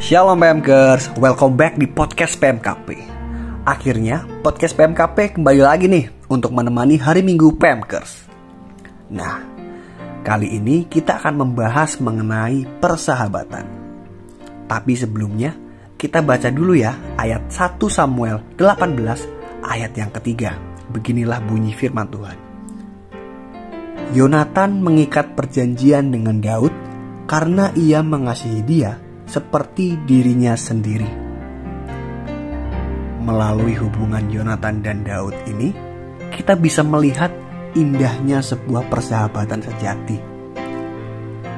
Shalom PMKers, welcome back di podcast PMKP Akhirnya podcast PMKP kembali lagi nih untuk menemani hari minggu PMKers Nah, kali ini kita akan membahas mengenai persahabatan. Tapi sebelumnya, kita baca dulu ya ayat 1 Samuel 18 ayat yang ketiga. Beginilah bunyi firman Tuhan. Yonatan mengikat perjanjian dengan Daud karena ia mengasihi dia seperti dirinya sendiri. Melalui hubungan Yonatan dan Daud ini, kita bisa melihat indahnya sebuah persahabatan sejati,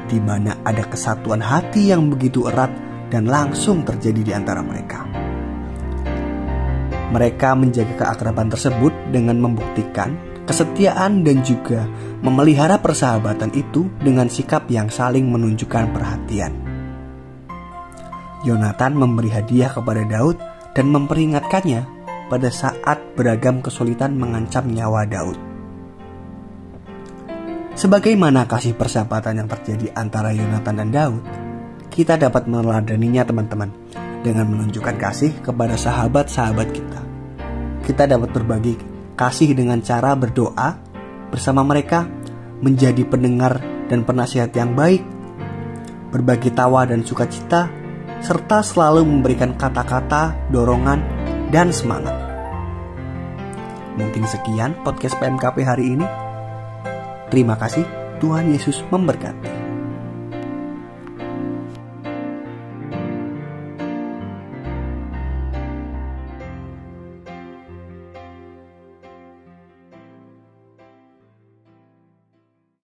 di mana ada kesatuan hati yang begitu erat dan langsung terjadi di antara mereka. Mereka menjaga keakraban tersebut dengan membuktikan kesetiaan dan juga memelihara persahabatan itu dengan sikap yang saling menunjukkan perhatian. Yonatan memberi hadiah kepada Daud dan memperingatkannya pada saat beragam kesulitan mengancam nyawa Daud. Sebagaimana kasih persahabatan yang terjadi antara Yonatan dan Daud, kita dapat meneladaninya teman-teman dengan menunjukkan kasih kepada sahabat-sahabat kita. Kita dapat berbagi kasih dengan cara berdoa bersama mereka, menjadi pendengar dan penasihat yang baik, berbagi tawa dan sukacita serta selalu memberikan kata-kata, dorongan, dan semangat. Mungkin sekian podcast PMKP hari ini. Terima kasih, Tuhan Yesus memberkati.